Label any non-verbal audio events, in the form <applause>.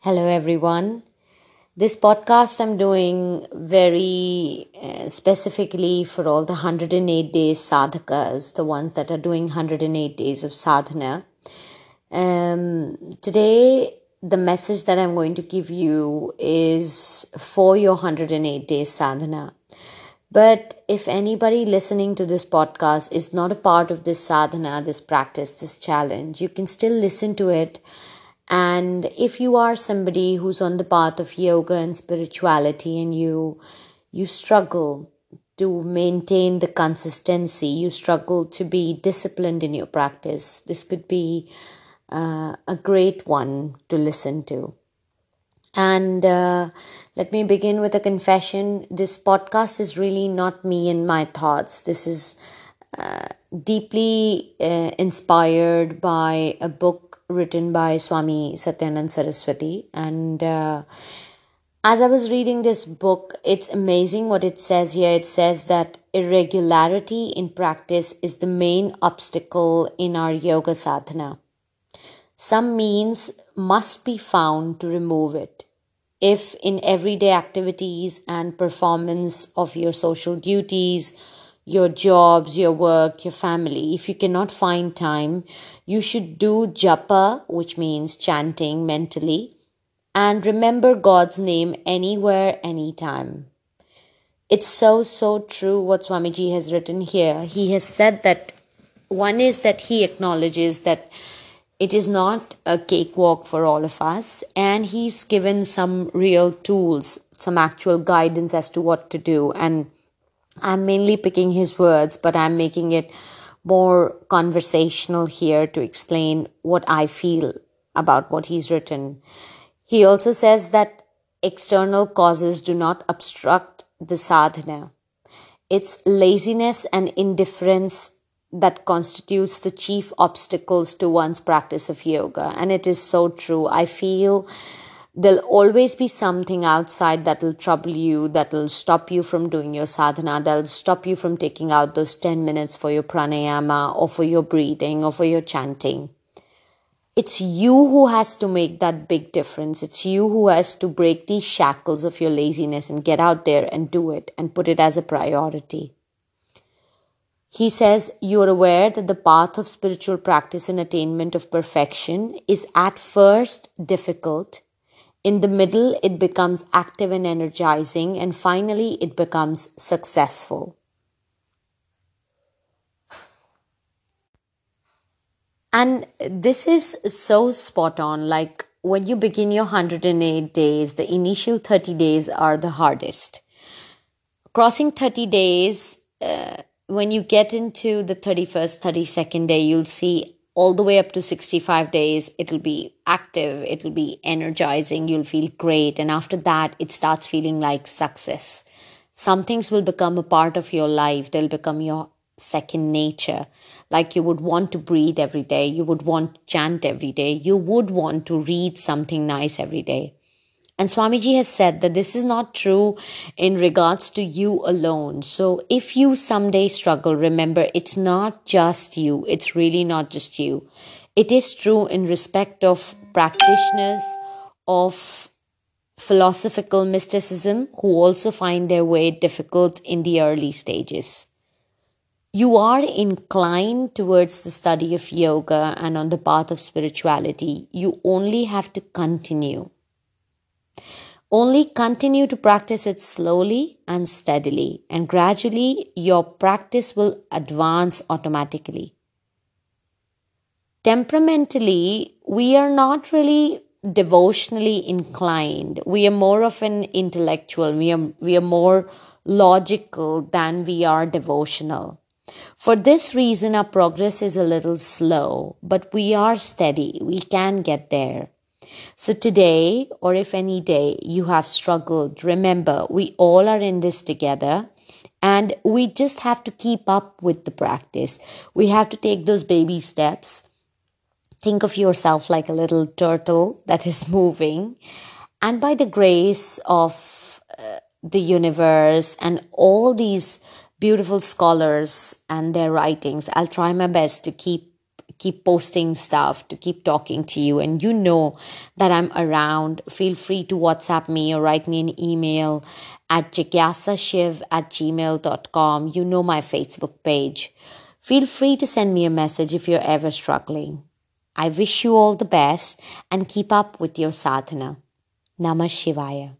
Hello, everyone. This podcast I'm doing very uh, specifically for all the 108 days sadhakas, the ones that are doing 108 days of sadhana. Um, today, the message that I'm going to give you is for your 108 days sadhana. But if anybody listening to this podcast is not a part of this sadhana, this practice, this challenge, you can still listen to it and if you are somebody who's on the path of yoga and spirituality and you you struggle to maintain the consistency, you struggle to be disciplined in your practice, this could be uh, a great one to listen to. And uh, let me begin with a confession. This podcast is really not me and my thoughts. This is uh, deeply uh, inspired by a book written by Swami Satyanand Saraswati. And uh, as I was reading this book, it's amazing what it says here. It says that irregularity in practice is the main obstacle in our yoga sadhana. Some means must be found to remove it. If in everyday activities and performance of your social duties, your jobs, your work, your family, if you cannot find time, you should do japa, which means chanting mentally, and remember God's name anywhere, anytime. It's so, so true what Swamiji has written here. He has said that one is that he acknowledges that it is not a cakewalk for all of us, and he's given some real tools, some actual guidance as to what to do. And I'm mainly picking his words, but I'm making it more conversational here to explain what I feel about what he's written. He also says that external causes do not obstruct the sadhana. It's laziness and indifference that constitutes the chief obstacles to one's practice of yoga. And it is so true. I feel there'll always be something outside that'll trouble you, that'll stop you from doing your sadhana, that'll stop you from taking out those 10 minutes for your pranayama or for your breathing or for your chanting. It's you who has to make that big difference. It's you who has to break these shackles of your laziness and get out there and do it and put it as a priority. He says, You are aware that the path of spiritual practice and attainment of perfection is at first difficult in the middle, it becomes active and energizing, and finally, it becomes successful. And this is so spot on. Like when you begin your 108 days, the initial 30 days are the hardest. Crossing 30 days, uh, when you get into the 31st, 32nd day, you'll see all the way up to 65 days it'll be active it'll be energizing you'll feel great and after that it starts feeling like success. Some things will become a part of your life they'll become your second nature. Like you would want to breathe every day you would want to chant every day you would want to read something nice every day and Swamiji has said that this is not true in regards to you alone. So if you someday struggle, remember it's not just you. It's really not just you. It is true in respect of practitioners of philosophical mysticism who also find their way difficult in the early stages. You are inclined towards the study of yoga and on the path of spirituality. You only have to continue only continue to practice it slowly and steadily, and gradually your practice will advance automatically. Temperamentally, we are not really devotionally inclined. We are more of an intellectual, we are, we are more logical than we are devotional. For this reason, our progress is a little slow, but we are steady. We can get there. So today, or if any day you have struggled, remember we all are in this together and we just have to keep up with the practice. We have to take those baby steps. Think of yourself like a little turtle that is <laughs> moving. And by the grace of uh, the universe and all these beautiful scholars and their writings, I'll try my best to keep keep posting stuff, to keep talking to you. And you know that I'm around. Feel free to WhatsApp me or write me an email at jigyasashiv at gmail.com. You know my Facebook page. Feel free to send me a message if you're ever struggling. I wish you all the best and keep up with your sadhana. Namah Shivaya.